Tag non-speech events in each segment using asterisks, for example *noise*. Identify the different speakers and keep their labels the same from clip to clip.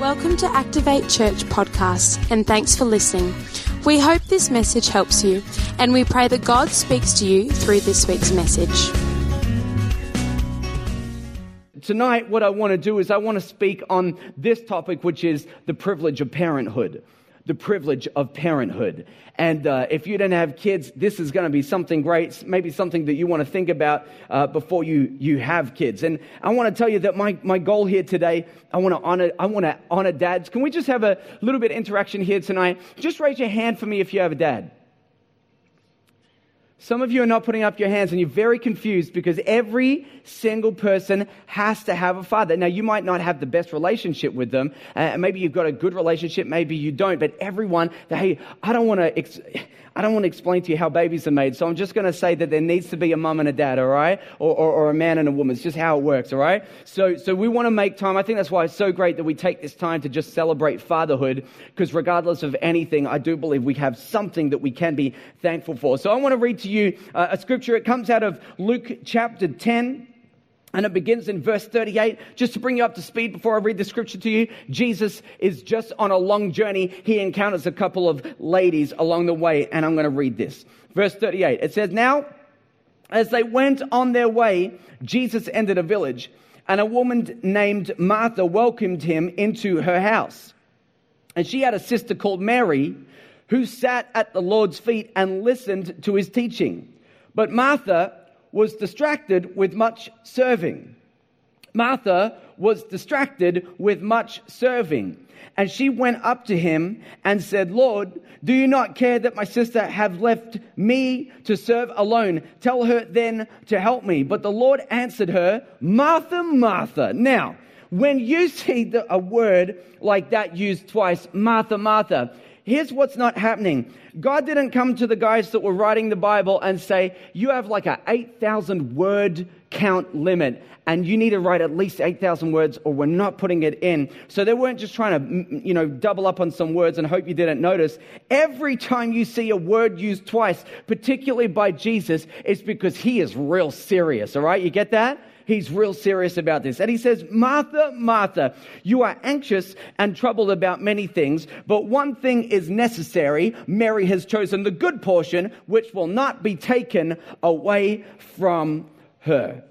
Speaker 1: Welcome to Activate Church podcast, and thanks for listening. We hope this message helps you, and we pray that God speaks to you through this week's message.
Speaker 2: Tonight, what I want to do is I want to speak on this topic, which is the privilege of parenthood. The privilege of parenthood. And uh, if you don't have kids, this is going to be something great, maybe something that you want to think about uh, before you, you have kids. And I want to tell you that my, my goal here today, I want to honor, I want to honor dads. Can we just have a little bit of interaction here tonight? Just raise your hand for me if you have a dad. Some of you are not putting up your hands and you're very confused because every single person has to have a father. Now, you might not have the best relationship with them. Uh, maybe you've got a good relationship, maybe you don't, but everyone, hey, I don't want to, ex- I don't want to explain to you how babies are made, so I'm just going to say that there needs to be a mum and a dad, all right? Or, or, or a man and a woman. It's just how it works, all right? So, so we want to make time. I think that's why it's so great that we take this time to just celebrate fatherhood, because regardless of anything, I do believe we have something that we can be thankful for. So I want to read to you uh, a scripture. It comes out of Luke chapter 10. And it begins in verse 38. Just to bring you up to speed before I read the scripture to you, Jesus is just on a long journey. He encounters a couple of ladies along the way, and I'm going to read this. Verse 38. It says, Now, as they went on their way, Jesus entered a village, and a woman named Martha welcomed him into her house. And she had a sister called Mary who sat at the Lord's feet and listened to his teaching. But Martha was distracted with much serving. Martha was distracted with much serving. And she went up to him and said, Lord, do you not care that my sister have left me to serve alone? Tell her then to help me. But the Lord answered her, Martha, Martha. Now, when you see the, a word like that used twice, Martha, Martha, here's what's not happening. God didn't come to the guys that were writing the Bible and say, you have like a 8,000 word count limit and you need to write at least 8,000 words or we're not putting it in. So they weren't just trying to, you know, double up on some words and hope you didn't notice. Every time you see a word used twice, particularly by Jesus, it's because he is real serious. All right. You get that? He's real serious about this. And he says, Martha, Martha, you are anxious and troubled about many things, but one thing is necessary. Mary has chosen the good portion, which will not be taken away from her.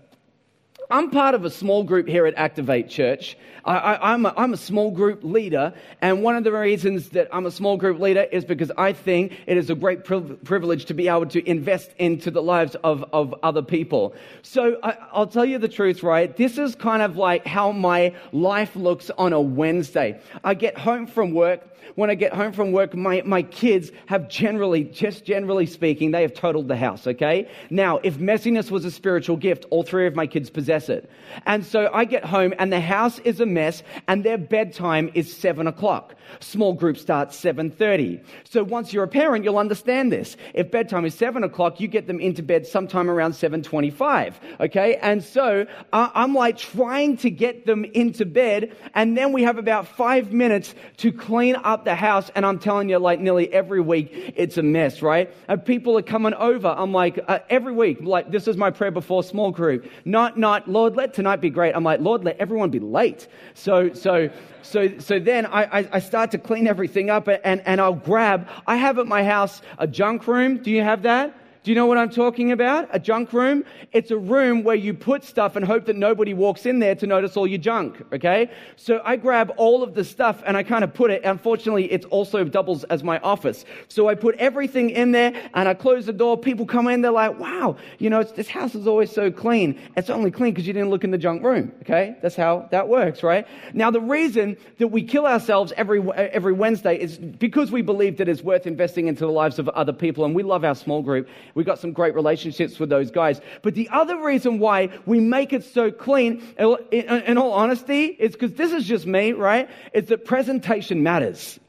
Speaker 2: I'm part of a small group here at Activate Church. I, am a, I'm a small group leader, and one of the reasons that I'm a small group leader is because I think it is a great privilege to be able to invest into the lives of, of other people. So I, I'll tell you the truth, right? This is kind of like how my life looks on a Wednesday. I get home from work, when I get home from work, my, my kids have generally, just generally speaking, they have totaled the house, okay? Now, if messiness was a spiritual gift, all three of my kids possess it. And so I get home and the house is a mess and their bedtime is seven o'clock. Small group starts 7.30. So once you're a parent, you'll understand this. If bedtime is seven o'clock, you get them into bed sometime around 7.25, okay? And so I'm like trying to get them into bed and then we have about five minutes to clean up the house. And I'm telling you, like nearly every week, it's a mess, right? And people are coming over. I'm like, uh, every week, like, this is my prayer before small group. Not, not, Lord, let tonight be great. I'm like, Lord, let everyone be late. So, so, so, so then I, I start to clean everything up and, and I'll grab, I have at my house a junk room. Do you have that? Do you know what I'm talking about? A junk room? It's a room where you put stuff and hope that nobody walks in there to notice all your junk, okay? So I grab all of the stuff and I kind of put it, unfortunately, it also doubles as my office. So I put everything in there and I close the door. People come in, they're like, wow, you know, this house is always so clean. It's only clean because you didn't look in the junk room, okay? That's how that works, right? Now, the reason that we kill ourselves every, every Wednesday is because we believe that it's worth investing into the lives of other people and we love our small group. We've got some great relationships with those guys. But the other reason why we make it so clean, in all honesty, is because this is just me, right? Is that presentation matters.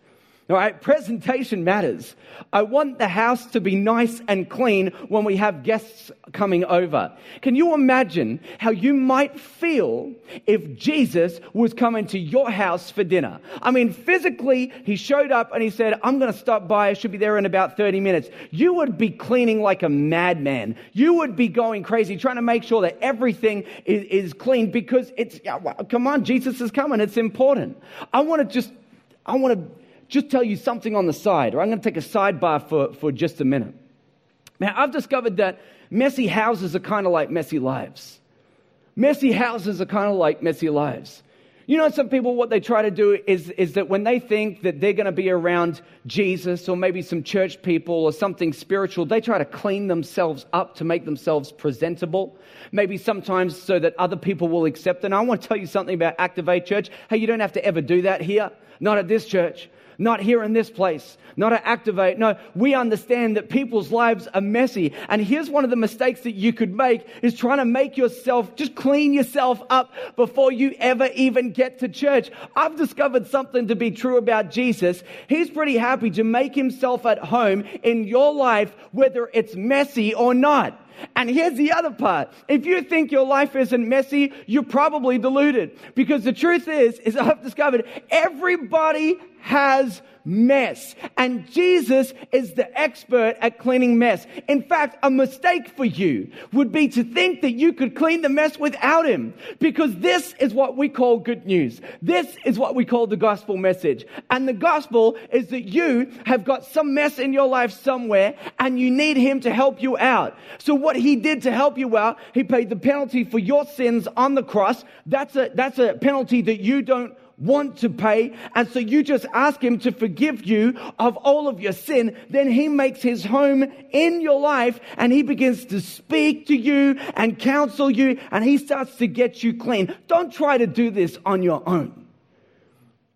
Speaker 2: All right, presentation matters. I want the house to be nice and clean when we have guests coming over. Can you imagine how you might feel if Jesus was coming to your house for dinner? I mean, physically, he showed up and he said, I'm going to stop by. I should be there in about 30 minutes. You would be cleaning like a madman. You would be going crazy, trying to make sure that everything is, is clean because it's, come on, Jesus is coming. It's important. I want to just, I want to just tell you something on the side, or I'm going to take a sidebar for, for just a minute. Now, I've discovered that messy houses are kind of like messy lives. Messy houses are kind of like messy lives. You know, some people, what they try to do is, is that when they think that they're going to be around Jesus or maybe some church people or something spiritual, they try to clean themselves up to make themselves presentable. Maybe sometimes so that other people will accept. And I want to tell you something about Activate Church. Hey, you don't have to ever do that here. Not at this church not here in this place, not to activate. No, we understand that people's lives are messy. And here's one of the mistakes that you could make is trying to make yourself, just clean yourself up before you ever even get to church. I've discovered something to be true about Jesus. He's pretty happy to make himself at home in your life, whether it's messy or not. And here's the other part. If you think your life isn't messy, you're probably deluded. Because the truth is, is I've discovered everybody has mess. And Jesus is the expert at cleaning mess. In fact, a mistake for you would be to think that you could clean the mess without him. Because this is what we call good news. This is what we call the gospel message. And the gospel is that you have got some mess in your life somewhere and you need him to help you out. So what he did to help you out, he paid the penalty for your sins on the cross. That's a, that's a penalty that you don't want to pay. And so you just ask him to forgive you of all of your sin. Then he makes his home in your life and he begins to speak to you and counsel you and he starts to get you clean. Don't try to do this on your own.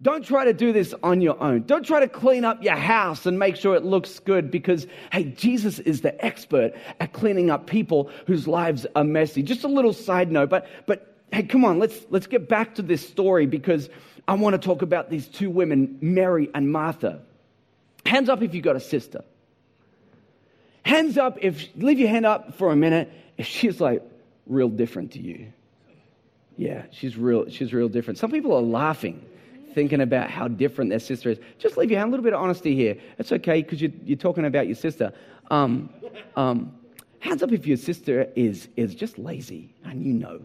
Speaker 2: Don't try to do this on your own. Don't try to clean up your house and make sure it looks good because, hey, Jesus is the expert at cleaning up people whose lives are messy. Just a little side note, but, but hey, come on, let's, let's get back to this story because I want to talk about these two women, Mary and Martha. Hands up if you've got a sister. Hands up if, leave your hand up for a minute if she's like real different to you. Yeah, she's real, she's real different. Some people are laughing, thinking about how different their sister is. Just leave your hand, a little bit of honesty here. It's okay because you're, you're talking about your sister. Um, um, hands up if your sister is, is just lazy and you know.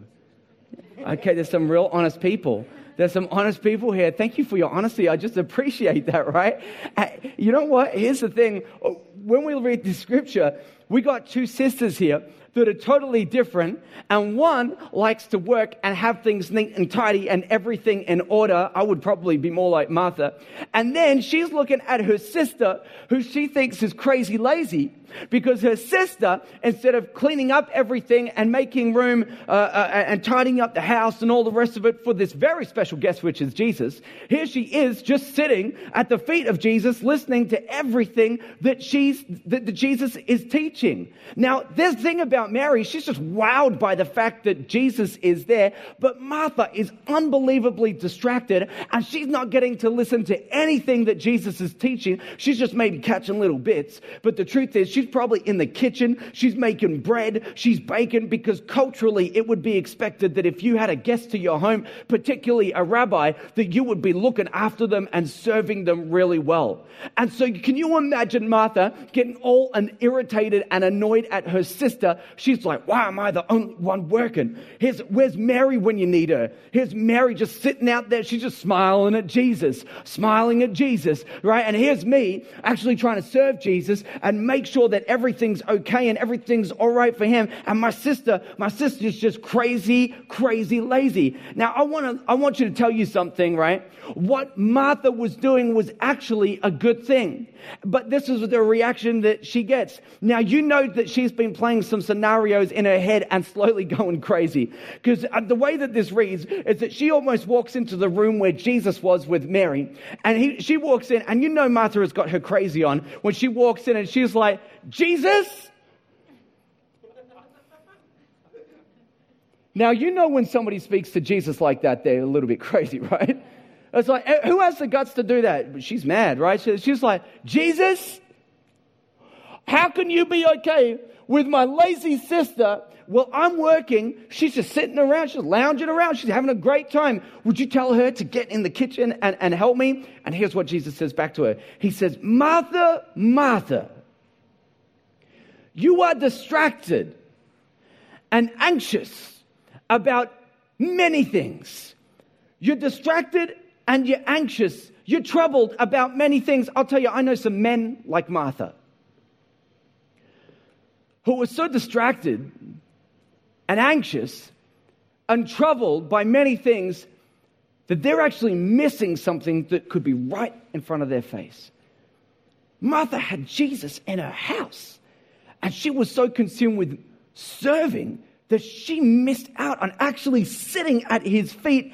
Speaker 2: Okay, there's some real honest people. There's some honest people here. Thank you for your honesty. I just appreciate that, right? Uh, you know what? Here's the thing. When we read the scripture, we got two sisters here that are totally different. And one likes to work and have things neat and tidy and everything in order. I would probably be more like Martha. And then she's looking at her sister, who she thinks is crazy lazy because her sister, instead of cleaning up everything and making room uh, uh, and tidying up the house and all the rest of it for this very special guest, which is Jesus, here she is just sitting at the feet of Jesus, listening to everything that she's that, that Jesus is teaching. Now, this thing about Mary, she's just wowed by the fact that Jesus is there, but Martha is unbelievably distracted and she's not getting to listen to anything that Jesus is teaching. She's just maybe catching little bits, but the truth is, She's probably in the kitchen. She's making bread. She's baking because culturally it would be expected that if you had a guest to your home, particularly a rabbi, that you would be looking after them and serving them really well. And so can you imagine Martha getting all and irritated and annoyed at her sister? She's like, why am I the only one working? Here's, where's Mary when you need her? Here's Mary just sitting out there. She's just smiling at Jesus, smiling at Jesus, right? And here's me actually trying to serve Jesus and make sure that everything's okay and everything's all right for him. And my sister, my sister's just crazy, crazy lazy. Now I want to, I want you to tell you something, right? What Martha was doing was actually a good thing. But this is the reaction that she gets. Now you know that she's been playing some scenarios in her head and slowly *laughs* going crazy. Because uh, the way that this reads is that she almost walks into the room where Jesus was with Mary. And he, she walks in and you know Martha has got her crazy on when she walks in and she's like, Jesus? Now, you know when somebody speaks to Jesus like that, they're a little bit *laughs* crazy, right? It's like, eh, who has the guts to do that? She's mad, right? She's like, Jesus, how can you be okay with my lazy sister? Well, I'm working. She's just sitting around. She's lounging around. She's having a great time. Would you tell her to get in the kitchen and, and help me? And here's what Jesus says back to her. He says, Martha, Martha, you are distracted and anxious about many things. You're distracted and you're anxious. You're troubled about many things. I'll tell you, I know some men like Martha who were so distracted and anxious and troubled by many things that they're actually missing something that could be right in front of their face. Martha had Jesus in her house, and she was so consumed with serving that she missed out on actually sitting at his feet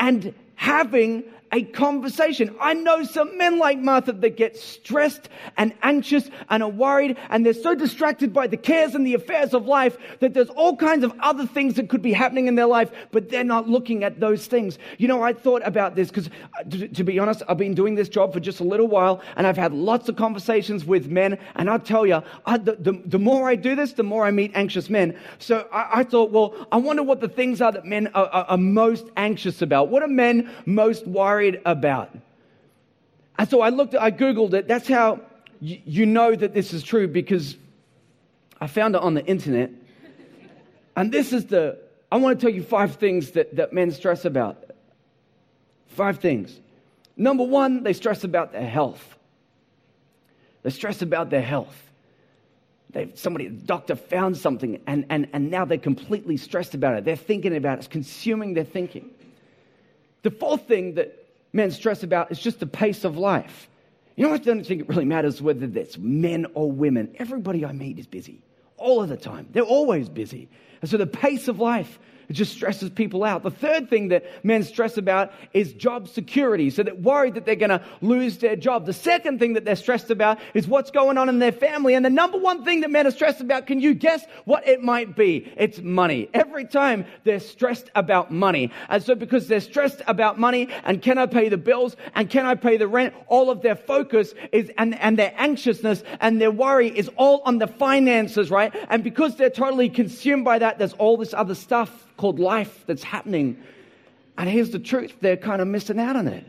Speaker 2: and having a conversation. I know some men like Martha that get stressed and anxious and are worried and they're so distracted by the cares and the affairs of life that there's all kinds of other things that could be happening in their life, but they're not looking at those things. You know, I thought about this because, uh, to, to, be honest, I've been doing this job for just a little while and I've had lots of conversations with men. And I'll tell you, I, the, the, the, more I do this, the more I meet anxious men. So I, I thought, well, I wonder what the things are that men are, are, are most anxious about. What are men most worried about? And so I looked, I Googled it. That's how you know that this is true because I found it on the internet. And this is the, I want to tell you five things that, that men stress about. Five things. Number one, they stress about their health. They stress about their health. They've, somebody, the doctor found something, and, and, and now they're completely stressed about it. They're thinking about it, it's consuming their thinking. The fourth thing that men stress about is just the pace of life. You know, I don't think it really matters whether it's men or women. Everybody I meet is busy all of the time. They're always busy. And so the pace of life it just stresses people out. The third thing that men stress about is job security. So they're worried that they're going to lose their job. The second thing that they're stressed about is what's going on in their family. And the number one thing that men are stressed about, can you guess what it might be? It's money. Every time they're stressed about money. And so because they're stressed about money and can I pay the bills and can I pay the rent, all of their focus is and, and their anxiousness and their worry is all on the finances, right? And because they're totally consumed by that, there's all this other stuff called life that's happening. And here's the truth they're kind of missing out on it.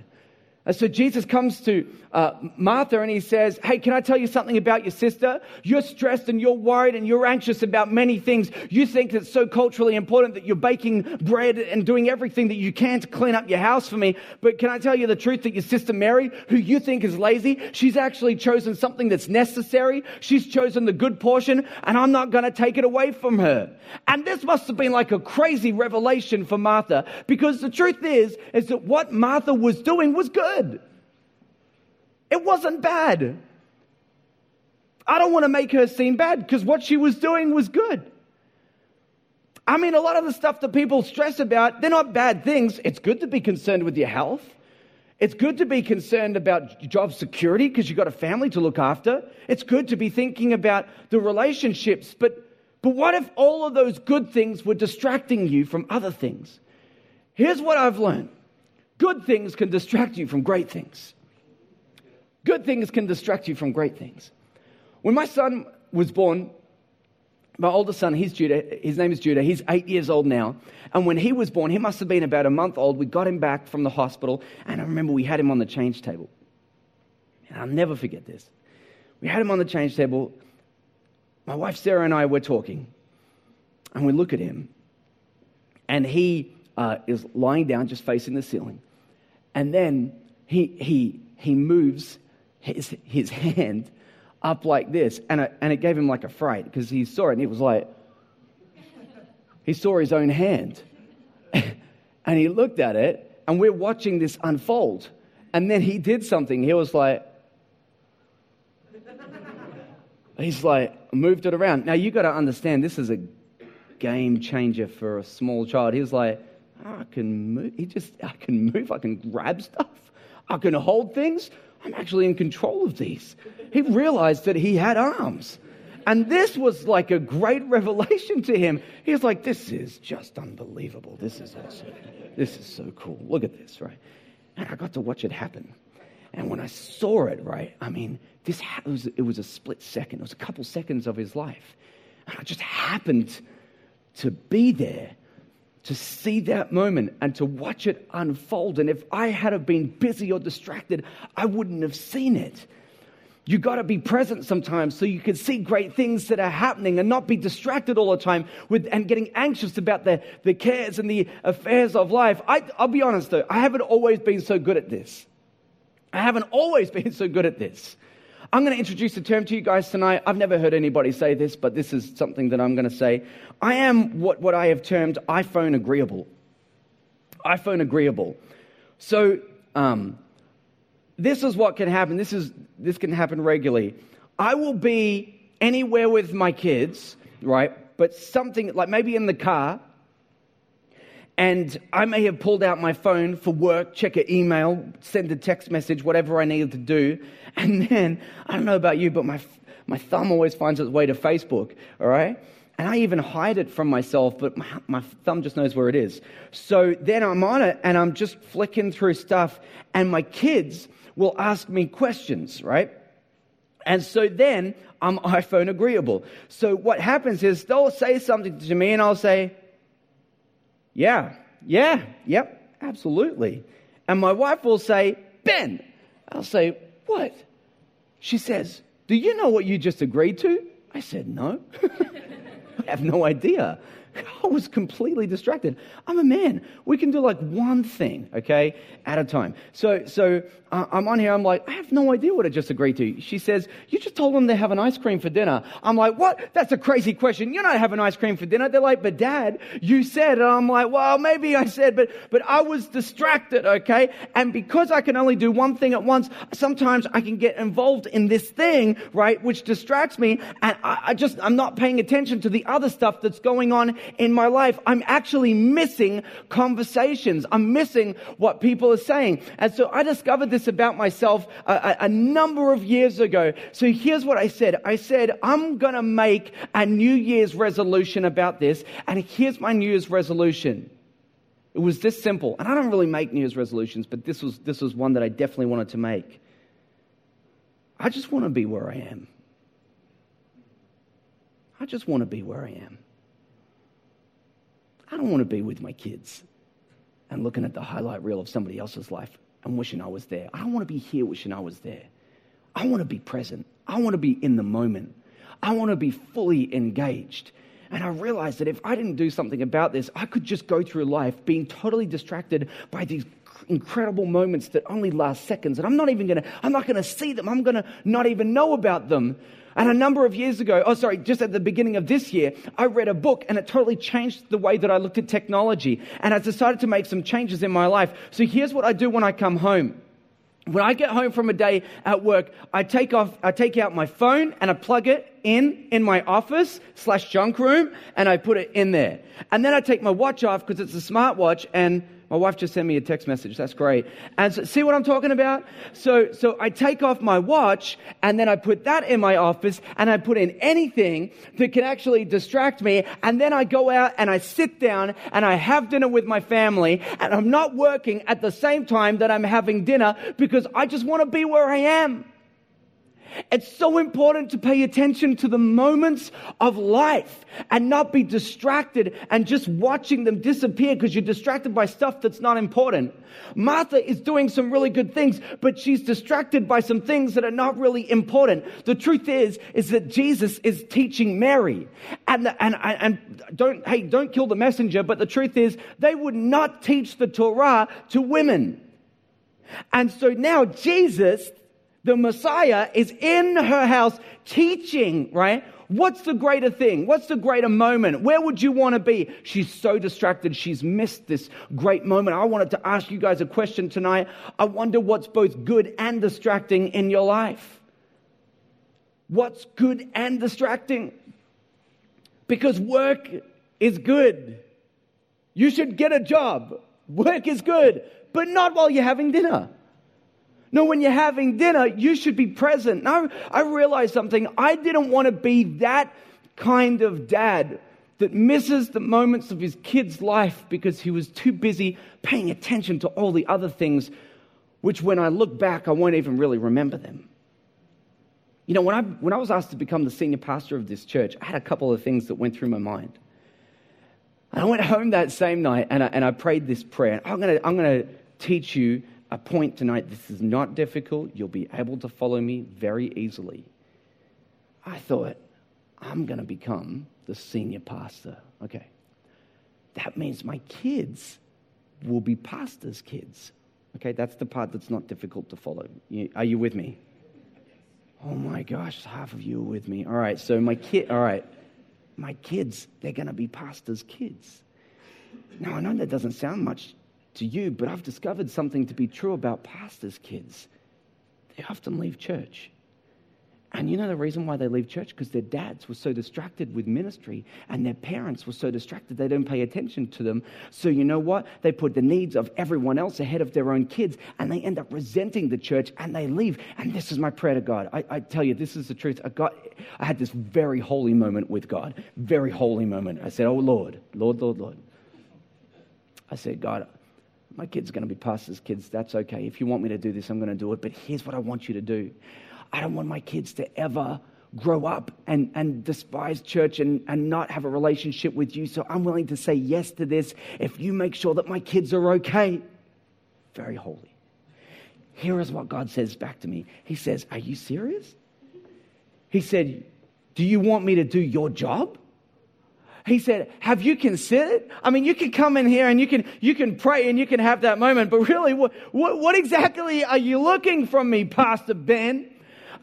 Speaker 2: So Jesus comes to uh, Martha and he says, Hey, can I tell you something about your sister? You're stressed and you're worried and you're anxious about many things. You think it's so culturally important that you're baking bread and doing everything that you can to clean up your house for me. But can I tell you the truth that your sister Mary, who you think is lazy, she's actually chosen something that's necessary. She's chosen the good portion and I'm not going to take it away from her. And this must have been like a crazy revelation for Martha because the truth is, is that what Martha was doing was good good. It wasn't bad. I don't want to make her seem bad because what she was doing was good. I mean, a lot of the stuff that people stress about, they're not bad things. It's good to be concerned with your health. It's good to be concerned about job security because you've got a family to look after. It's good to be thinking about the relationships. But, but what if all of those good things were distracting you from other things? Here's what I've learned Good things can distract you from great things. Good things can distract you from great things. When my son was born, my oldest son, he's Judah, his name is Judah, he's eight years old now. And when he was born, he must have been about a month old. We got him back from the hospital, and I remember we had him on the change table. And I'll never forget this. We had him on the change table. My wife Sarah and I were talking, and we look at him, and he uh, is lying down, just facing the ceiling. And then he, he, he moves his, his hand up like this. And, it, and it gave him like a fright because he saw it and he was like, he saw his own hand. *laughs* and he looked at it and we're watching this unfold. And then he did something. He was like, he's like, moved it around. Now you got to understand, this is a game changer for a small child. He was like, I can move. He just, I can move. I can grab stuff. I can hold things. I'm actually in control of these. He realized that he had arms. And this was like a great *laughs* revelation to him. He was like, this is just unbelievable. This is awesome. This is so cool. Look at this, right? And I got to watch it happen. And when I saw it, right, I mean, this it was, it was a split second. It was a couple seconds of his life. And I just happened to be there to see that moment and to watch it unfold. And if I had have been busy or distracted, I wouldn't have seen it. You got to be present sometimes so you can see great things that are happening and not be distracted all the time with and getting anxious about the, the cares and the affairs of life. I, I'll be honest though, I haven't always been so good at this. I haven't always *laughs* been so good at this. I'm going to introduce a term to you guys tonight. I've never heard anybody say this, but this is something that I'm going to say. I am what, what I have termed iPhone agreeable. iPhone agreeable. So, um, this is what can happen. This, is, this can happen regularly. I will be anywhere with my kids, right? But something like maybe in the car, and I may have pulled out my phone for work, check an email, send a text message, whatever I needed to do. *laughs* And then, I don't know about you, but my, my thumb always finds its way to Facebook, all right? And I even hide it from myself, but my, my, thumb just knows where it is. So then I'm on it and I'm just flicking through stuff, and my kids will ask me questions, right? And so then I'm *laughs* iPhone agreeable. So what happens is they'll say something to me, and I'll say, yeah, yeah, yep, absolutely. And my wife will say, Ben. I'll say, What? She says, Do you know what you just agreed to? I said, No. *laughs* I have no idea. *laughs* I was completely distracted. I'm a man. We can do like one thing, okay, at a time. So, so uh, I'm on here. I'm like, I have no idea what I just agreed to. She says, You just told them they have an ice cream for dinner. I'm like, What? That's a crazy question. You're not having ice cream for dinner. They're like, But dad, you said. And I'm like, Well, maybe I said, but, but I was distracted, okay? And because I can only do one thing at once, sometimes I can get involved in this thing, right, which distracts me. And I, I just, I'm not paying attention to the other stuff that's going on in my life. I'm actually missing conversations. I'm missing what people are saying. And so I discovered this about myself a, a number of years ago. So here's what I said. I said, I'm going to make a New Year's resolution about this. And here's my New Year's resolution. It was this simple. And I don't really make New Year's resolutions, but this was, this was one that I definitely wanted to make. I just want to be where I am. I just want to be where I am. I don't want to be with my kids and looking at the highlight reel of somebody else's life and wishing I was there. I don't want to be here wishing I was there. I want to be present. I want to be in the moment. I want to be fully engaged. And I realized that if I didn't do something about this, I could just go through life being totally distracted by these incredible moments that only last seconds. And I'm not even going to, I'm not going to see them. I'm going to not even know about them and a number of years ago, oh, sorry, just at the beginning of this year, I read a book and it totally changed the way that I looked at technology. And I decided to make some changes in my life. So here's what I do when I come home. When I get home from a day at work, I take off, I take out my phone and I plug it in, in my office slash junk room and I put it in there. And then I take my watch off because it's a smartwatch and my wife just sent me a text message. That's great. And so, see what I'm talking about? So, so I take off my watch and then I put that in my office and I put in anything that can actually distract me. And then I go out and I sit down and I have dinner with my family and I'm not working at the same time that I'm having dinner because I just want to be where I am. It's so important to pay attention to the moments of life and not be distracted and just watching them disappear because you're distracted by stuff that's not important. Martha is doing some really good things, but she's distracted by some things that are not really important. The truth is, is that Jesus is teaching Mary. And, the, and, and don't, hey, don't kill the messenger, but the truth is, they would not teach the Torah to women. And so now Jesus the Messiah is in her house teaching, right? What's the greater thing? What's the greater moment? Where would you want to be? She's so distracted. She's missed this great moment. I wanted to ask you guys a question tonight. I wonder what's both good and distracting in your life. What's good and distracting? Because work is good. You should get a job. Work is good, but not while you're having dinner. No, when you're having dinner, you should be present. Now, I realized something. I didn't want to be that kind of dad that misses the moments of his kid's life because he was too busy paying attention to all the other things which when I look back, I won't even really remember them. You know, when I, when I was asked to become the senior pastor of this church, I had a couple of things that went through my mind. I went home that same night and I, and I prayed this prayer. I'm going to I'm going to teach you a point tonight. This is not difficult. You'll be able to follow me very easily. I thought, I'm going to become the senior pastor. Okay. That means my kids will be pastors' kids. Okay, that's the part that's not difficult to follow. Are you with me? Oh my gosh, half of you are with me. All right, so my kid, all right, my kids, they're going to be pastors' kids. Now, I know that doesn't sound much to you, but I've discovered something to be true about pastors' kids. They often leave church. And you know the reason why they leave church? Because their dads were so distracted with ministry and their parents were so distracted they didn't pay attention to them. So, you know what? They put the needs of everyone else ahead of their own kids and they end up resenting the church and they leave. And this is my prayer to God. I, I tell you, this is the truth. I, got, I had this very holy moment with God, very holy moment. I said, Oh, Lord, Lord, Lord, Lord. I said, God, my kid's are going to be pastors' kids. That's okay. If you want me to do this, I'm going to do it. But here's what I want you to do I don't want my kids to ever grow up and, and despise church and, and not have a relationship with you. So I'm willing to say yes to this if you make sure that my kids are okay. Very holy. Here is what God says back to me He says, Are you serious? He said, Do you want me to do your job? He said, have you considered? I mean, you can come in here and you can, you can pray and you can have that moment, but really, what, what, what exactly are you looking from me, Pastor Ben?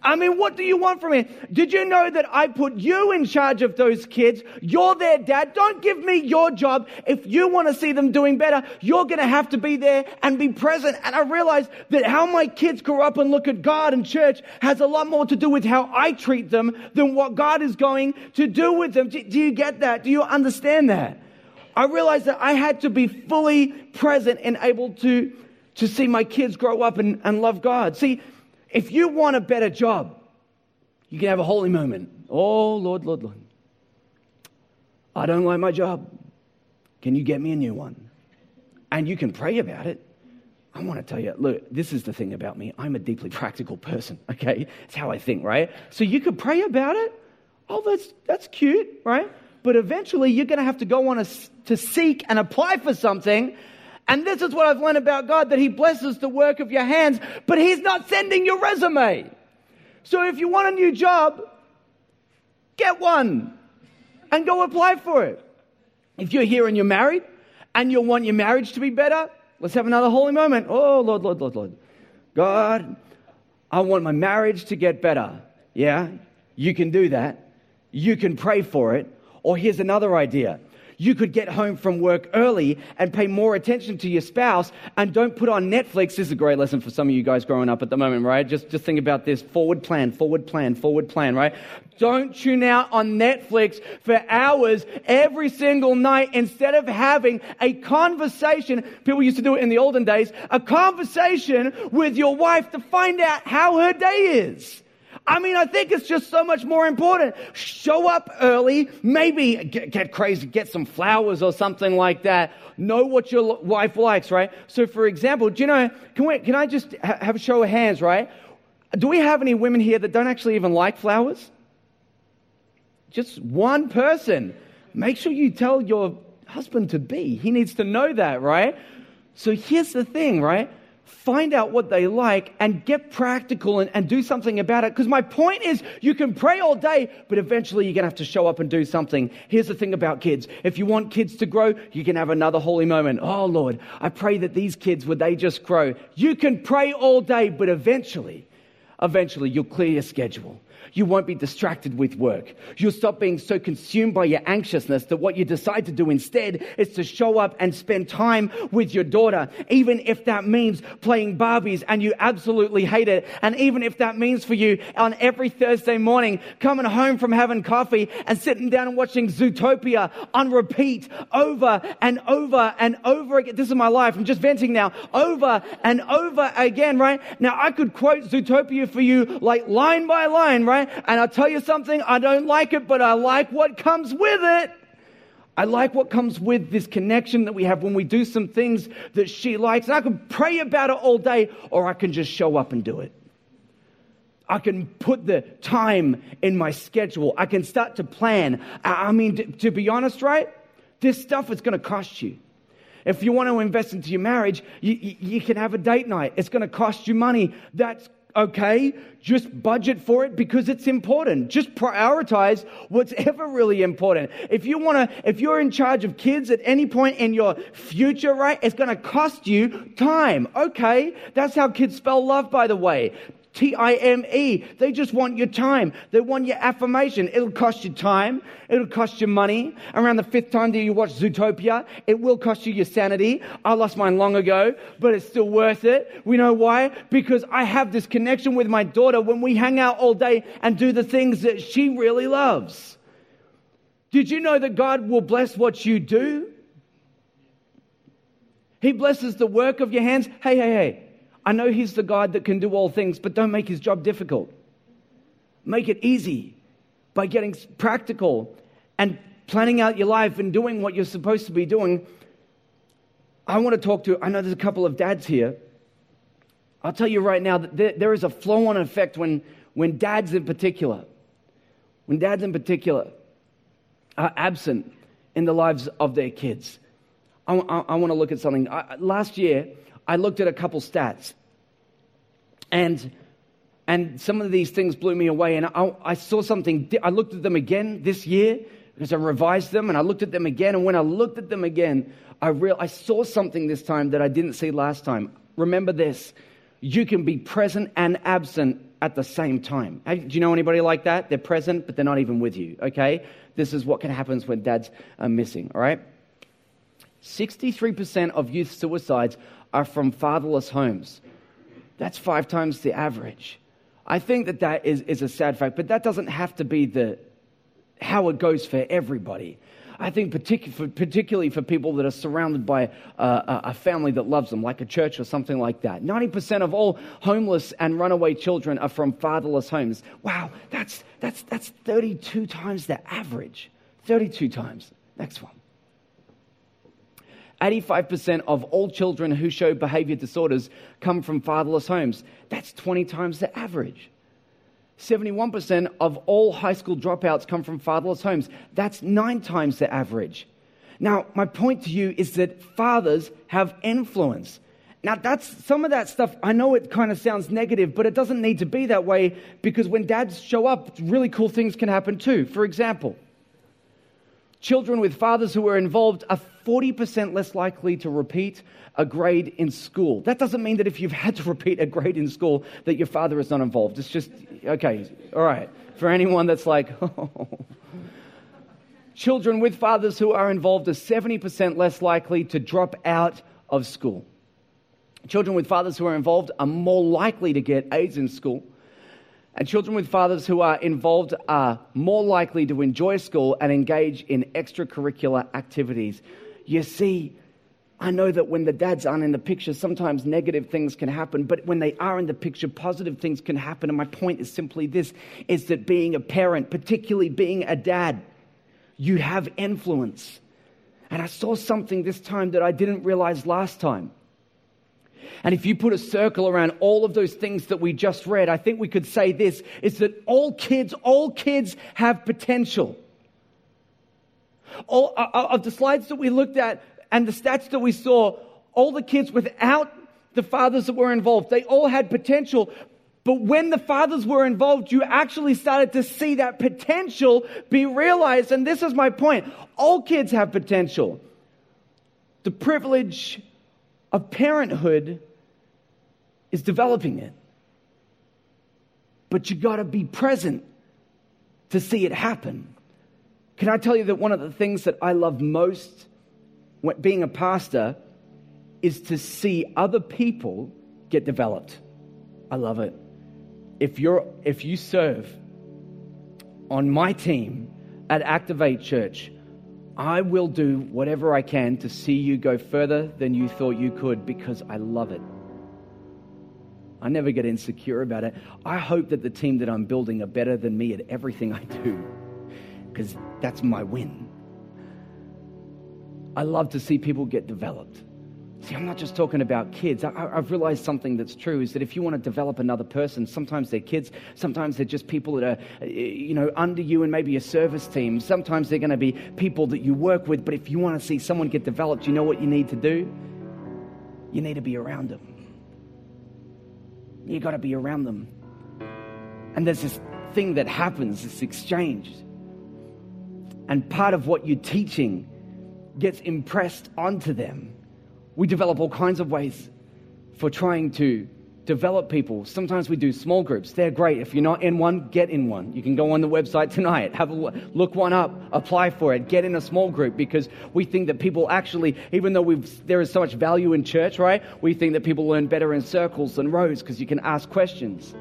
Speaker 2: I mean, what do you want from me? Did you know that I put you in charge of those kids? You're their dad. Don't give me your job. If you want to see them doing better, you're going to have to be there and be present. And I realized that how my kids grow up and look at God and church has a lot more to do with how I treat them than what God is going to do with them. Do, do you get that? Do you understand that? I realized that I had to be fully present and able to, to see my kids grow up and, and love God. See, if you want a better job, you can have a holy moment. Oh, Lord, Lord, Lord. I don't like my job. Can you get me a new one? And you can pray about it. I want to tell you, look, this is the thing about me. I'm a deeply practical person, *laughs* okay? It's how I think, right? So you could pray about it. Oh, that's, that's cute, right? But eventually you're going to have to go on a, to seek and apply for something and this is what I've learned about God that He blesses the work of your hands, but He's not sending your resume. So if you want a new job, get one and go apply for it. If you're here and you're married and you want your marriage to be better, let's have another holy moment. Oh, Lord, Lord, Lord, Lord. God, I want my marriage to get better. Yeah, you can do that. You can pray for it. Or here's another idea you could get home from work early and pay more attention to your spouse and don't put on Netflix. This is a great lesson for some of you guys growing up at the moment, right? Just, just think about this forward plan, forward plan, forward plan, right? Don't tune out on Netflix for hours every single night instead of having a conversation. People used to do it in the olden days, a conversation with your wife to find out how her day is. I mean, I think it's just so much more important. Show up early, maybe get, get, crazy, get some flowers or something like that. Know what your wife likes, right? So, for example, do you know, can, we, can I just have a show of hands, right? Do we have any women here that don't actually even like flowers? Just one person. Make sure you tell your husband to be. He needs to know that, right? So here's the thing, right? Find out what they like and get practical and, and do something about it. Because my point is, you can pray all day, but eventually you're going to have to show up and do something. Here's the thing about kids. If you want kids to grow, you can have another holy moment. Oh Lord, I pray that these kids, would they just grow? You can pray all day, but eventually, eventually you'll clear your schedule you won't be distracted with work. You'll stop being so consumed by your anxiousness that what you decide to do instead is to show up and spend time with your daughter, even if that means playing Barbies and you absolutely hate it. And even if that means for you on every Thursday morning coming home from having coffee and sitting down and watching Zootopia on repeat over and over and over again. This is my life. I'm just venting now. Over and over again, right? Now I could quote Zootopia for you like line by line, right? And I'll tell you something, I don't like it, but I like what comes with it. I like what comes with this connection that we have when we do some things that she likes. And I can pray about it all day, or I can just show up and do it. I can put the time in my schedule. I can start to plan. I mean, to, be honest, right? This stuff is going to cost you. If you want to invest into your marriage, you, you, you can have a date night. It's going to cost you money. That's okay. Just budget for it because it's important. Just prioritize what's *laughs* ever really important. If you want to, if you're in charge of kids at any point in your future, right, it's going to cost you time. Okay. That's how kids spell love, by the way. T I M E. They just want your time. They want your affirmation. It'll cost you time. It'll cost you money. Around the fifth time that you watch Zootopia, it will cost you your sanity. I lost mine long ago, but it's still worth it. We know why? Because I have this connection with my daughter when we hang out all day and do the things that she really loves. Did you know that God will bless what you do? He blesses the work of your hands. Hey, hey, hey. I know He's the God that can do all things, but don't make His job difficult. Make it easy by getting practical and planning out your life and doing what you're supposed to be doing. I want to talk to, I know there's a couple of dads here. I'll tell you right now that there, there is a flow on effect when, when dads in particular, when dads in particular are absent in the lives of their kids. I, I, I want to look at something. I, last year, I looked at a couple stats. And, and some of these things blew me away. And I, I saw something, I looked at them again this year because I revised them and I looked at them again. And when I looked at them again, I, real, I saw something this time that I didn't see last time. Remember this you can be present and absent at the same time. Do you know anybody like that? They're present, but they're not even with you, okay? This is what can happen when dads are missing, all right? 63% of youth suicides are from fatherless homes. That's five times the average. I think that that is, is a sad fact, but that doesn't have to be the, how it goes for everybody. I think particular, for, particularly for people that are surrounded by uh, a family that loves them, like a church or something like that. 90% of all homeless and runaway children are from fatherless homes. Wow, that's, that's, that's 32 times the average. 32 times. Next one. 85% of all children who show behavior disorders come from fatherless homes. That's 20 times the average. 71% of all high school dropouts come from fatherless homes. That's nine times the average. Now, my point to you is that fathers have influence. Now, that's some of that stuff. I know it kind of sounds negative, but it doesn't need to be that way because when dads show up, really cool things can happen too. For example, children with fathers who are involved are 40% less likely to repeat a grade in school. That doesn't mean that if you've had to repeat a grade in school that your father is not involved. It's just, okay, all right. For anyone that's like. *laughs* Children with fathers who are involved are 70% less likely to drop out of school. Children with fathers who are involved are more likely to get A's in school. And children with fathers who are involved are more likely to enjoy school and engage in extracurricular activities. You see, I know that when the dads aren't in the picture, sometimes negative things can happen, but when they are in the picture, positive things can happen. And my point is simply this is that being a parent, particularly being a dad, you have influence. And I saw something this time that I didn't realize last time. And if you put a circle around all of those things that we just read, I think we could say this is that all kids, all kids have potential. All uh, uh, of the slides that we looked at and the stats that we saw, all the kids without the fathers that were involved, they all had potential. But when the fathers were involved, you actually started to see that potential be realized. And this is my point. All kids have potential. The privilege of parenthood is developing it. But you got to be present to see it happen. Can I tell you that one of the things that I love most when being a pastor is to see other people get developed? I love it. If you're if you serve on my team at Activate Church, I will do whatever I can to see you go further than you thought you could because I love it. I never get insecure about it. I hope that the team that I'm building are better than me at everything I do because that's my win. I love to see people get developed. See, I'm not just talking about kids. I, have realized something that's true is that if you want to develop another person, sometimes they're kids, sometimes they're just people that are, uh, you know, under you and maybe a service team. Sometimes they're going to be people that you work with. But if you want to see someone get developed, you know what you need to do? You need to be around them. You got to be around them. And there's this thing that happens, this exchange. And part of what you're teaching gets impressed onto them we develop all kinds of ways for trying to develop people. Sometimes we do small groups. They're great. If you're not in one, get in one. You can go on the website tonight, have a look one up, apply for it, get in a small group because we think that people actually, even though we've, there is so much value in church, right? We think that people learn better in circles than rows because you can ask questions.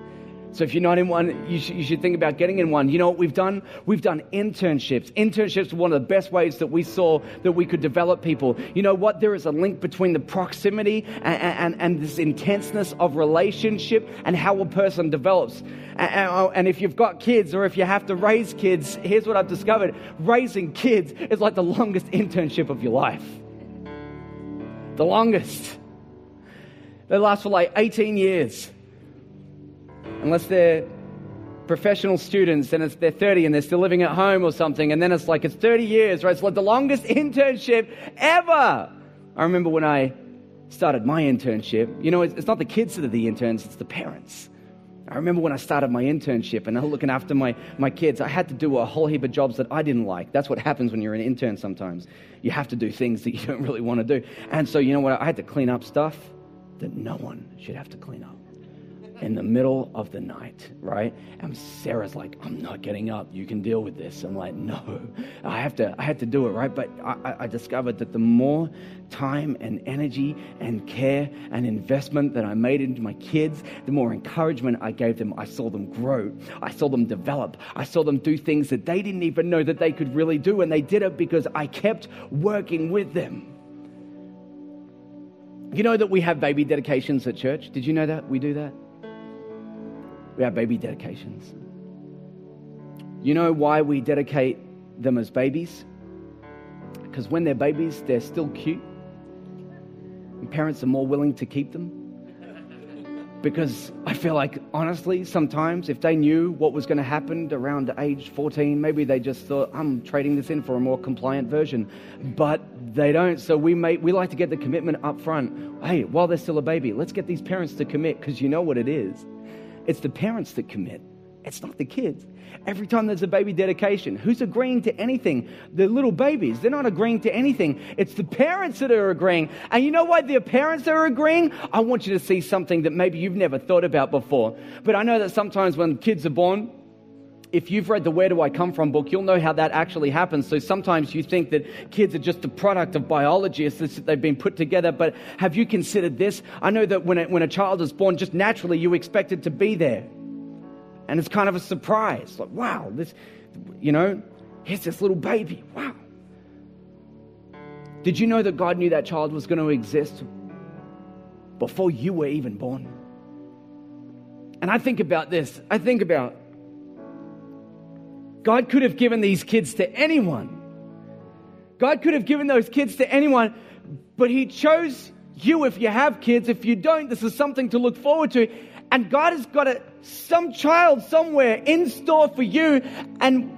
Speaker 2: So if you're not in one, you should, you should, think about getting in one. You know what we've done? We've done internships. Internships are one of the best ways that we saw that we could develop people. You know what? There is a link between the proximity and, and, and this intenseness of relationship and how a person develops. And, oh, and if you've got kids or if you have to raise kids, here's what I've discovered. Raising kids is like the longest internship of your life. The longest. They last for like 18 years unless they're professional students and it's, they're 30 and they're still living at home or something, and then it's like it's 30 years, right? It's like the longest *laughs* internship ever. I remember when I started my internship, you know, it's, not the kids that are the interns, it's the parents. I remember when I started my internship and I was looking after my, my kids, I had to do a whole heap of jobs that I didn't like. That's what happens when you're an intern sometimes. You have to do things that you *laughs* don't really want to do. And so, you know what? I had to clean up stuff that no one should have to clean up in the middle of the night, right? And Sarah's like, I'm not getting up. You can deal with this. I'm like, no, I have to, I have to do it, right? But I, I discovered that the more time and energy and care and investment that I made into my kids, the more encouragement I gave them. I saw them grow. I saw them develop. I saw them do things that they didn't even know that they could really do. And they did it because I kept working with them. You know that we have baby dedications at church? Did you know that? We do that? We have baby dedications. You know why we dedicate them as babies? Because when they're babies, they're still cute. And parents are more willing to keep them. Because I feel like, honestly, sometimes if they knew what was going to happen around age 14, maybe they just thought, I'm trading this in for a more compliant version. But they don't. So we, make, we like to get the commitment up front. Hey, while they're still a baby, let's get these parents to commit because you know what it is. It's the parents that commit. It's not the kids. Every time there's a baby dedication, who's agreeing to anything? The little babies, they're not agreeing to anything. It's the parents that are agreeing. And you know why the parents are agreeing? I want you to see something that maybe you've never thought about before. But I know that sometimes when kids are born, if you've read the Where Do I Come From book, you'll know how that actually happens. So sometimes you think that kids are just a product of biology, it's that they've been put together. But have you considered this? I know that when a, when a child is born, just naturally you expect it to be there. And it's kind of a surprise. Like, wow, this, you know, here's this little baby. Wow. Did you know that God knew that child was going to exist before you were even born? And I think about this. I think about God could have given these kids to anyone. God could have given those kids to anyone, but He chose you if you have kids. If you don't, this is something to look forward to. And God has got a, some child somewhere in store for you. And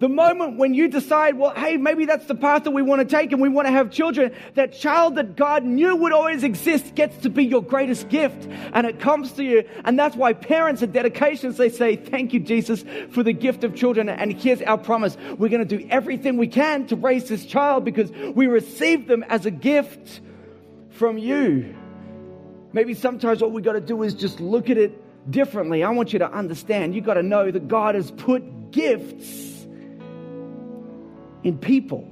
Speaker 2: the moment when you decide, well, hey, maybe that's the path that we want to take and we want to have children, that child that God knew would always exist gets to be your greatest gift and it comes to you. And that's why parents at dedications, they say, thank you, Jesus, for the gift of children. And here's our promise. We're going to do everything we can to raise this child because we received them as a gift from you. Maybe sometimes what we got to do is just look at it differently. I want you to understand. You got to know that God has put gifts in people.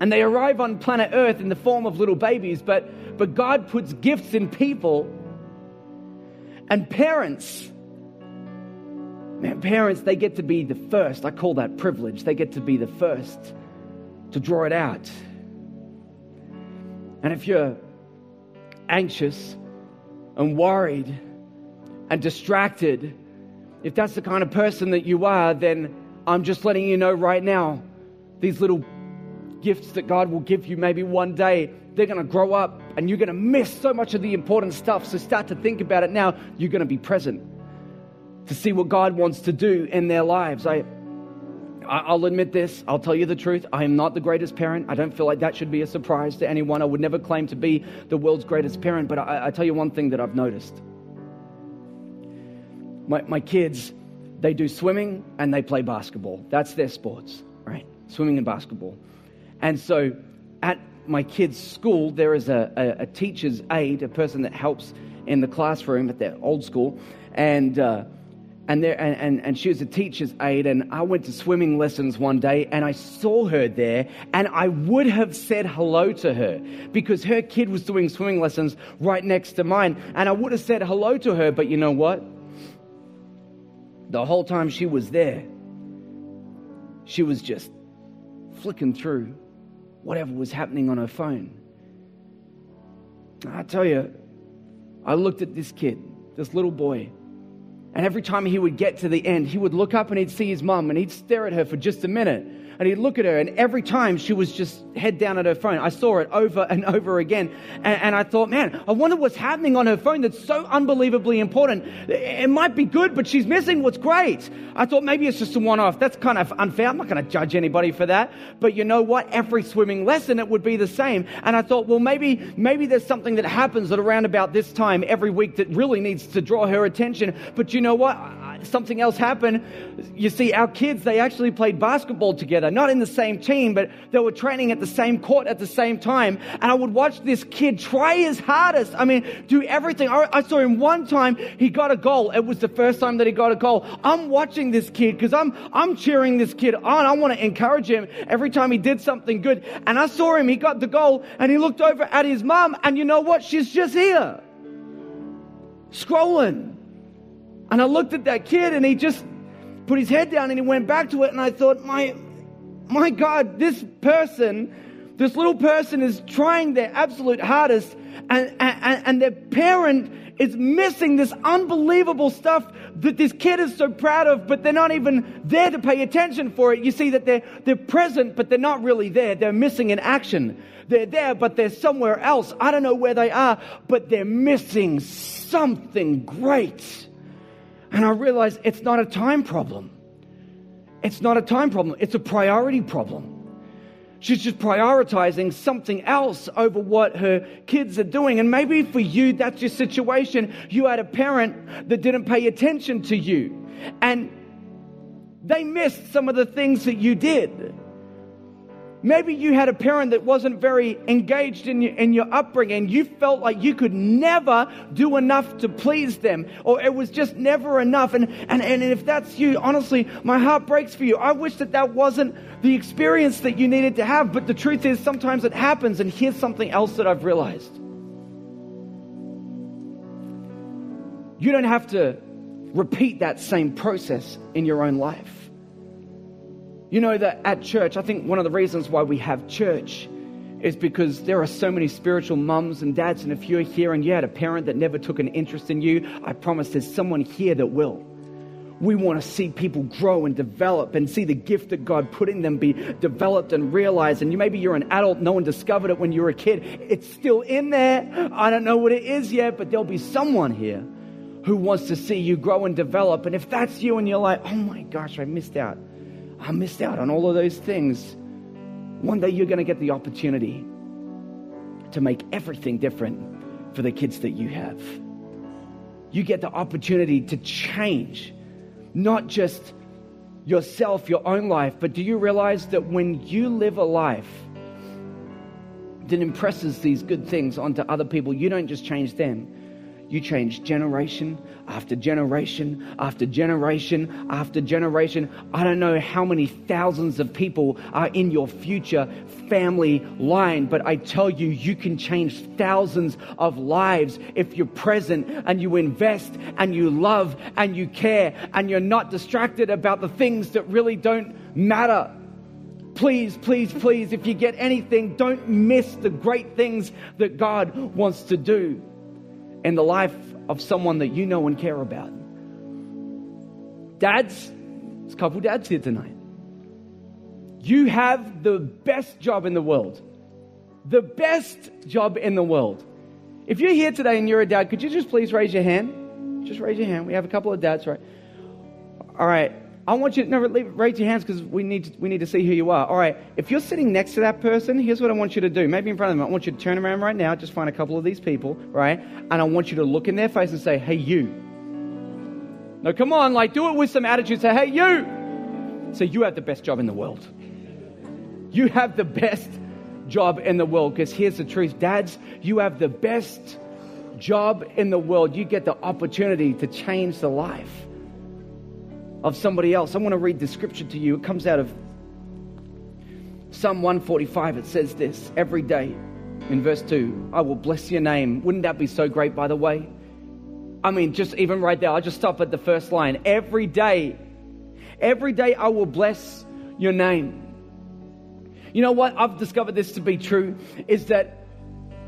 Speaker 2: And they arrive on planet Earth in the form of little babies, but, but God puts gifts in people. And parents, man, parents, they get to be the first. I call that privilege. They get to be the first to draw it out. And if you're anxious and worried and distracted, if that's the kind of person that you are, then I'm just letting you know right now, these little gifts that God will give you maybe one day, they're going to grow up and you're going to miss so much of the important stuff. So start to think about it now. You're going to be present to see what God wants to do in their lives. I, I'll admit this. I'll tell you the truth. I am not the greatest parent. I don't feel like that should be a surprise to anyone. I would never claim to be the world's greatest parent. But I, I tell you one thing that I've noticed. My, my kids, they do swimming and they play basketball. That's their sports, right? Swimming and basketball. And so at my kids' school, there is a, a, a teacher's aide, a person that helps in the classroom at their old school. And, uh, and, there, and, and, and she was a teacher's aide. And I went to swimming lessons one day and I saw her there. And I would have said hello to her because her kid was doing swimming lessons right next to mine. And I would have said hello to her. But you know what? The whole time she was there, she was just flicking through whatever was happening on her phone. I tell you, I looked at this kid, this little boy, and every time he would get to the end, he would look up and he'd see his mum and he'd stare at her for just a minute. And he'd look at her, and every time she was just head down at her phone. I saw it over and *laughs* over again. And, and I thought, man, I wonder what's happening on her phone that's so unbelievably important. It might be good, but she's missing what's great. I thought maybe it's just a one off. That's kind of unfair. I'm not going to judge anybody for that. But you know what? Every swimming lesson, it would be the same. And I thought, well, maybe, maybe there's something that happens at around about this time every week that really needs to draw her attention. But you know what? something else happened. You see, our kids, they actually played basketball together, not in the same team, but they were training at the same court at the same time. And I would watch this kid try his hardest. I mean, do everything. I saw him one time, he got a goal. It was the first time that he got a goal. I'm watching this kid because I'm, I'm cheering this kid on. I want to encourage him every time he did something good. And I saw him, he got the goal and he looked over at his mom and you know what? She's just here. Scrolling. And I looked at that kid and he just put his head down and he went back to it. And I thought, my, my God, this person, this little person is trying their absolute hardest and, and, and their parent is missing this unbelievable stuff that this kid is so proud of, but they're not even there to pay attention for it. You see that they're, they're present, but they're not really there. They're missing in action. They're there, but they're somewhere else. I don't know where they are, but they're missing something great. And I realize it's not a time problem. It's not a time problem, it's a priority problem. She's just prioritizing something else over what her kids are doing. And maybe for you, that's your situation. You had a parent that didn't pay attention to you, and they missed some of the things that you did. Maybe you had a parent that wasn't very engaged in your, in your upbringing. You felt like you could never do enough to please them, or it was just never enough. And, and, and if that's you, honestly, my heart breaks for you. I wish that that wasn't the experience that you needed to have, but the truth is sometimes it happens. And here's something else that I've realized you don't have to repeat that same process in your own life. You know that at church, I think one of the reasons why we have church is because there are so many spiritual mums and dads. And if you're here and you had a parent that never took an interest in you, I promise there's someone here that will. We want to see people grow and develop and see the gift that God put in them be developed and realized. And you, maybe you're an adult, no one discovered it when you were a kid. It's still in there. I don't know what it is yet, but there'll be someone here who wants to see you grow and develop. And if that's you and you're like, oh my gosh, I missed out I missed out on all of those things. One day you're going to get the opportunity to make everything different for the kids that you have. You get the opportunity to change, not just yourself, your own life, but do you realize that when you live a life that impresses these good things onto other people, you don't just change them, you change generation after generation after generation after generation. I don't know how many thousands of people are in your future family line, but I tell you, you can change thousands of lives if you're present and you invest and you love and you care and you're not distracted about the things that really don't matter please, please, please, if you get anything, don't miss the great things that God wants to do in the life of someone that you know and care about. Dads, there's a couple dads here tonight. You have the best job in the world. The best job in the world. If you're here today and you're a dad, could you just please raise your hand? Just raise your hand. We have a couple of dads, right? All right. I want you to leave, raise your hands because we need, to, we need to see who you are. All right. If you're sitting next to that person, here's what I want you to do. Maybe in front of them. I want you to turn around right now. Just find a couple of these people, right? And I want you to look in their face and say, hey, you. No, come on. Like, do it with some attitude. Say, hey, you. Say, you have the best job in the world. You have the best job in the world. Because here's the truth dads, you have the best job in the world. You get the opportunity to change the life of somebody else. I want to read the scripture to you. It comes out of Psalm 145. It says this every day in verse 2 I will bless your name. Wouldn't that be so great, by the way? I mean, just even right there, I'll just stop at the first line. Every day, every day I will bless your name. You know what? I've discovered this to be true is that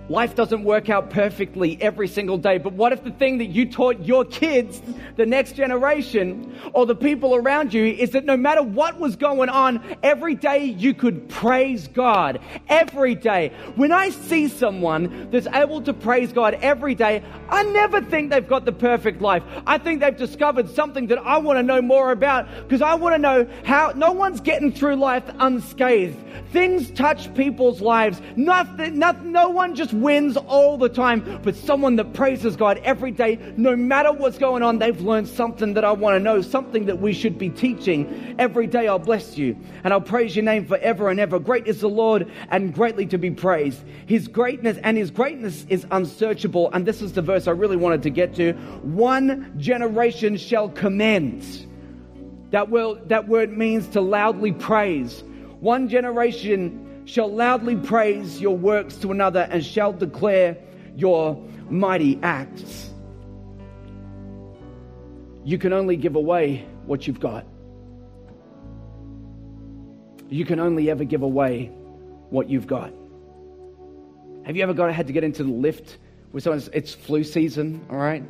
Speaker 2: Life doesn't work out perfectly every single day, but what if the thing that you taught your kids, the next generation, or the people around you is that no matter what was going on, every day you could praise God. Every day. When I see someone that's able to praise God every day, I never think they've got the perfect life. I think they've discovered something that I want to know more about because I want to know how no one's getting through life unscathed. Things touch people's lives. Nothing, nothing, no one just wins all the time, but someone that praises God every day, no matter what's going on, they've learned something that I want to know, something that we should be teaching. Every day I'll bless you and I'll praise your name forever and ever. Great is the Lord and greatly to be praised. His greatness and his greatness is unsearchable. And this is the verse I really wanted to get to. One generation shall commend. That word, that word means to loudly praise. One generation shall loudly praise your works to another and shall declare your mighty acts. You can only give away what you've got. You can only ever give away what you've got. Have you ever got had to get into the lift with someone? It's flu season, all right?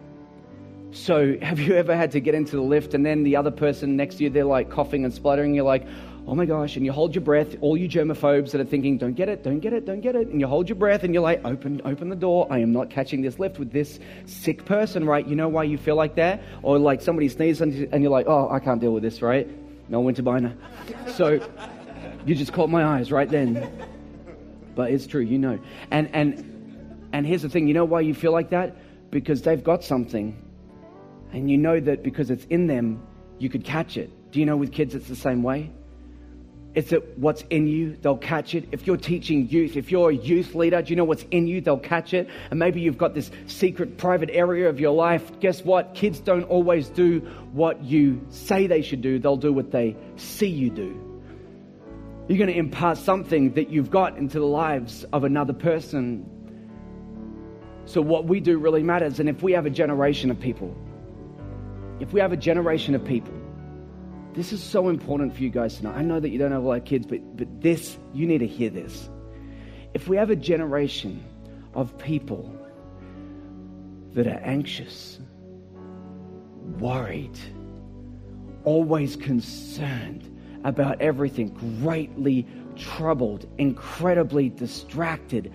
Speaker 2: So, have you ever had to get into the lift and then the other person next to you, they're like coughing and spluttering? You're like, oh my gosh, and you hold your breath, all you germaphobes that are thinking, don't get it, don't get it, don't get it, and you hold your breath and you're like, open, open the door. I am not catching this lift with this sick person, right? You know why you feel like that? Or like somebody sneezes and you're like, oh, I can't deal with this, right? No Winterbiner. So you just caught my eyes right then. But it's true, you know. And and and here's the thing, you know why you feel like that? Because they've got something. And you know that because it's in them, you could catch it. Do you know with kids it's the same way? It's what's in you, they'll catch it. If you're teaching youth, if you're a youth leader, do you know what's in you? They'll catch it. And maybe you've got this secret private area of your life. Guess what? Kids don't always do what you say they should do, they'll do what they see you do. You're going to impart something that you've got into the lives of another person. So, what we do really matters. And if we have a generation of people, if we have a generation of people this is so important for you guys tonight. I know that you don't have a lot of kids, but, but this, you need to hear this. If we have a generation of people that are anxious, worried, always concerned about everything, greatly troubled, incredibly distracted,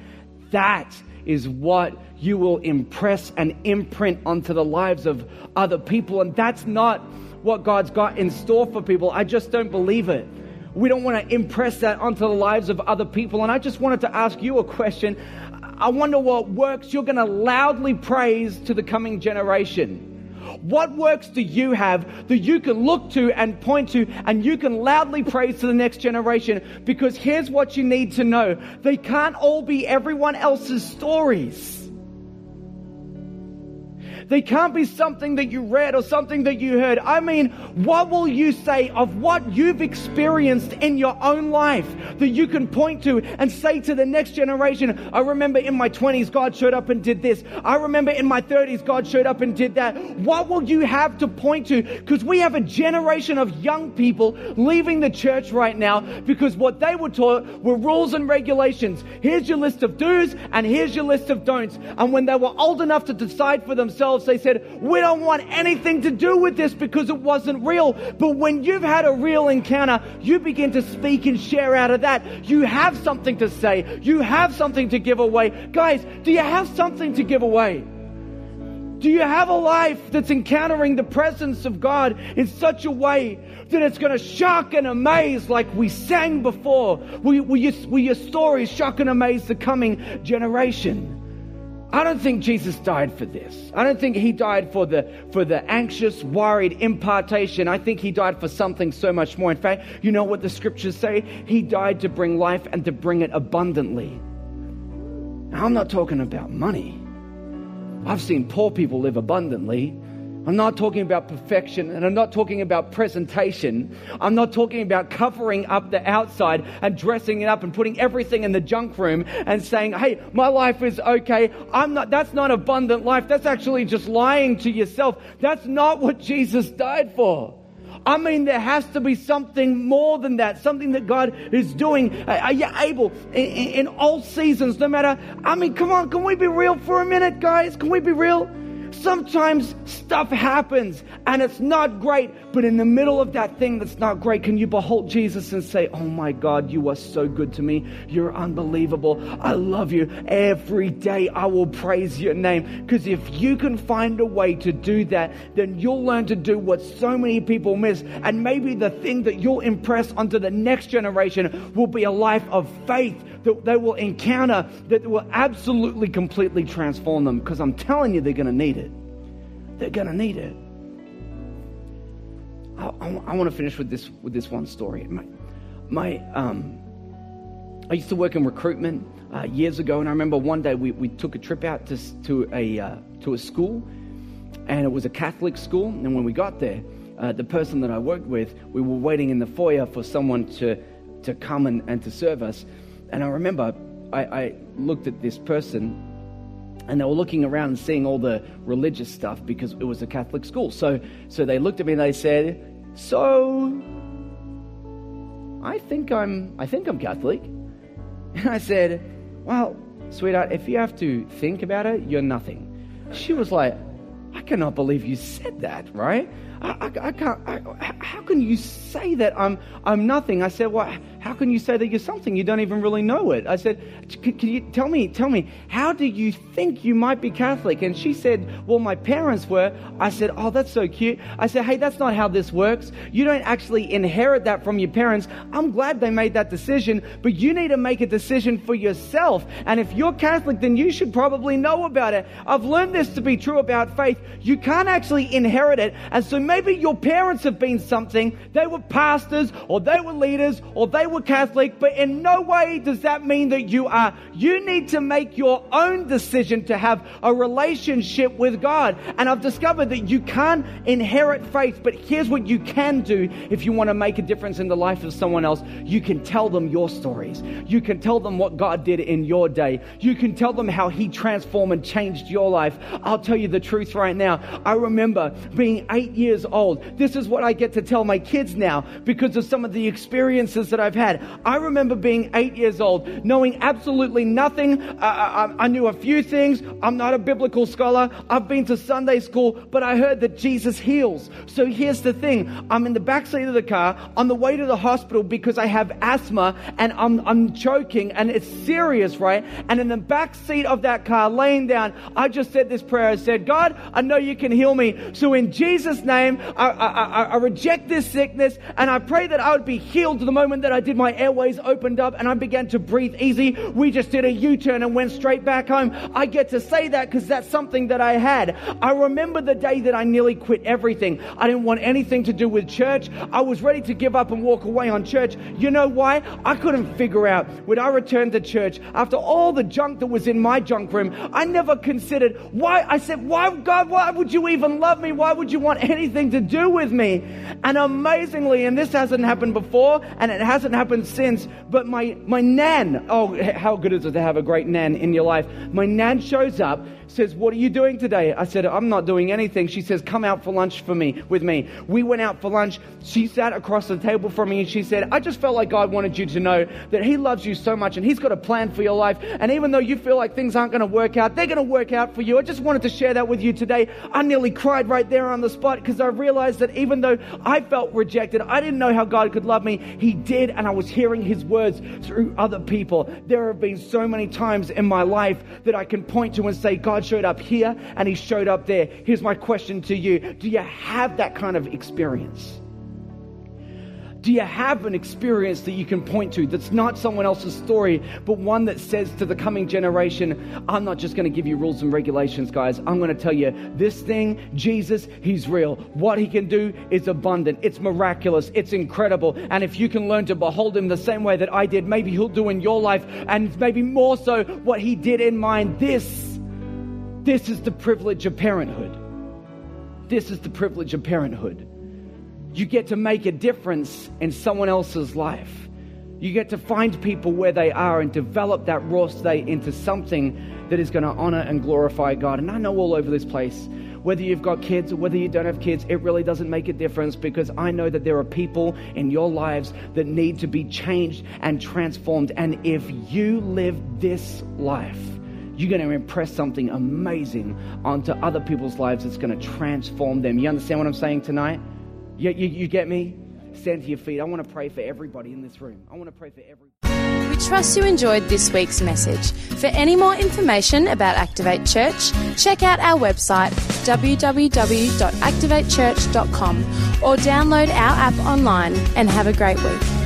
Speaker 2: that is what you will impress and imprint onto the lives of other people. And that's not what God's got in store for people. I just don't believe it. We don't want to impress that onto the lives of other people. And I just wanted to ask you a question. I wonder what works you're going to loudly praise to the coming generation. What works do you have that you can look to and point to and you can loudly praise to the next generation? Because here's what you need to know they can't all be everyone else's stories. They can't be something that you read or something that you heard. I mean, what will you say of what you've experienced in your own life that you can point to and say to the next generation, I remember in my 20s, God showed up and did this. I remember in my 30s, God showed up and did that. What will you have to point to? Because we have a generation of young people leaving the church right now because what they were taught were rules and regulations. Here's your list of do's and here's your list of don'ts. And when they were old enough to decide for themselves, else. They said, We don't want anything to do with this because it wasn't real. But when you've had a real encounter, you begin to speak and share out of that. You have something to say, you have something to give away. Guys, do you have something to give away? Do you have a life that's encountering the presence of God in such a way that it's going to shock and amaze like we sang before? Will, will, you, will your stories shock and amaze the coming generation? I don't think Jesus died for this. I don't think he died for the, for the anxious, worried impartation. I think he died for something so much more. In fact, you know what the scriptures say? He died to bring life and to bring it abundantly. Now, I'm not talking about money. I've seen poor people live abundantly. I'm not talking about perfection and I'm not talking about presentation. I'm not talking about covering up the outside and dressing it up and putting everything in the junk room and saying, hey, my life is okay. I'm not, that's not abundant life. That's actually just lying to yourself. That's not what Jesus died for. I mean, there has to be something more than that, something that God is doing. Are you able in, in all seasons, no matter? I mean, come on, can we be real for a minute, guys? Can we be real? Sometimes stuff happens and it's not great, but in the middle of that thing that's not great, can you behold Jesus and say, Oh my God, you are so good to me. You're unbelievable. I love you. Every day I will praise your name. Because if you can find a way to do that, then you'll learn to do what so many people miss. And maybe the thing that you'll impress onto the next generation will be a life of faith that they will encounter that will absolutely completely transform them. Because I'm telling you, they're going to need it. They're going to need it. I, I, I want to finish with this with this one story. My, my um, I used to work in recruitment uh, years ago, and I remember one day we, we took a trip out to to a uh, to a school, and it was a Catholic school. And when we got there, uh, the person that I worked with, we were waiting in the foyer for someone to to come and, and to serve us. And I remember I, I looked at this person and they were looking around and seeing all the religious stuff because it was a Catholic school. So, so they looked at me and they said, "So, I think I'm, I think I'm Catholic." And I said, "Well, sweetheart, if you have to think about it, you're nothing." She was like, "I cannot believe you said that, right?" I, I, I can't. I, how can you say that I'm I'm nothing? I said, well, how can you say that you're something? You don't even really know it. I said, can, can you tell me? Tell me, how do you think you might be Catholic? And she said, well, my parents were. I said, oh, that's so cute. I said, hey, that's not how this works. You don't actually inherit that from your parents. I'm glad they made that decision, but you need to make a decision for yourself. And if you're Catholic, then you should probably know about it. I've learned this to be true about faith. You can't actually inherit it, and so maybe your parents have been something. They were pastors or they were leaders or they were Catholic, but in no way does that mean that you are. You need to make your own decision to have a relationship with God. And I've discovered that you can't inherit faith, but here's what you can do if you want to make a difference in the life of someone else. You can tell them your stories. You can tell them what God did in your day. You can tell them how He transformed and changed your life. I'll tell you the truth right now. I remember being eight years years old. This is what I get to tell my kids now because of some of the experiences that I've had. I remember being eight years old, knowing absolutely nothing. I, I, I knew a few things. I'm not a biblical scholar. I've been to Sunday school, but I heard that Jesus heals. So here's the thing. I'm in the back seat of the car on the way to the hospital because I have asthma and I'm, I'm choking and it's serious, right? And in the back seat of that car, laying down, I just said this prayer. I said, God, I know you can heal me. So in Jesus' name, name. I, I, I, reject this sickness and I pray that I would be healed the moment that I did my airways opened up and I began to breathe easy. We just did a U turn and went straight back home. I get to say that because that's something that I had. I remember the day that I nearly quit everything. I didn't want anything to do with church. I was ready to give up and walk away on church. You know why? I couldn't figure out would I return to church after all the junk that was in my junk room. I never considered why. I said, why, God, why would you even love me? Why would you want anything? To do with me. And amazingly, and this hasn't happened before and it hasn't happened since, but my, my nan, oh, how good is it to have a great nan in your life? My nan shows up says, What are you doing today? I said, I'm not doing anything. She says, Come out for lunch for me with me. We went out for lunch. She sat across the table from me and she said, I just felt like God wanted you to know that He loves you so much and He's got a plan for your life. And even though you feel like things aren't going to work out, they're going to work out for you. I just wanted to share that with you today I nearly cried right there on the spot because I realized that even though I felt rejected, I didn't know how God could love me. He did, and I was hearing His words through other people. There have been so many times in my life that I can point to and say, God showed up here and He showed up there. Here's my question to you Do you have that kind of experience? Do you have an experience that you can point to that's not someone else's story, but one that says to the coming generation, I'm not just going to give you rules and regulations, guys. I'm going to tell you this thing, Jesus, he's real. What he can do is abundant. It's miraculous. It's incredible. And if you can learn to behold him the same way that I did, maybe he'll do in your life and maybe more so what he did in mine. This, this is the privilege of parenthood. This is the privilege of parenthood. You get to make a difference in someone else's life. You get to find people where they are and develop that raw state into something that is going to honor and glorify God. And I know all over this place, whether you've got kids or whether you don't have kids, it really doesn't make a difference because I know that there are people in your lives that need to be changed and transformed. And if you live this life, you're going to impress something amazing onto other people's lives that's going to transform them. You understand what I'm saying tonight? You, you, you get me? Stand to your feet. I want to pray for everybody in this room. I want to pray for every.
Speaker 1: We trust you enjoyed this week's message. For any more information about Activate Church, check out our website www.activatechurch.com or download our app online and have a great week.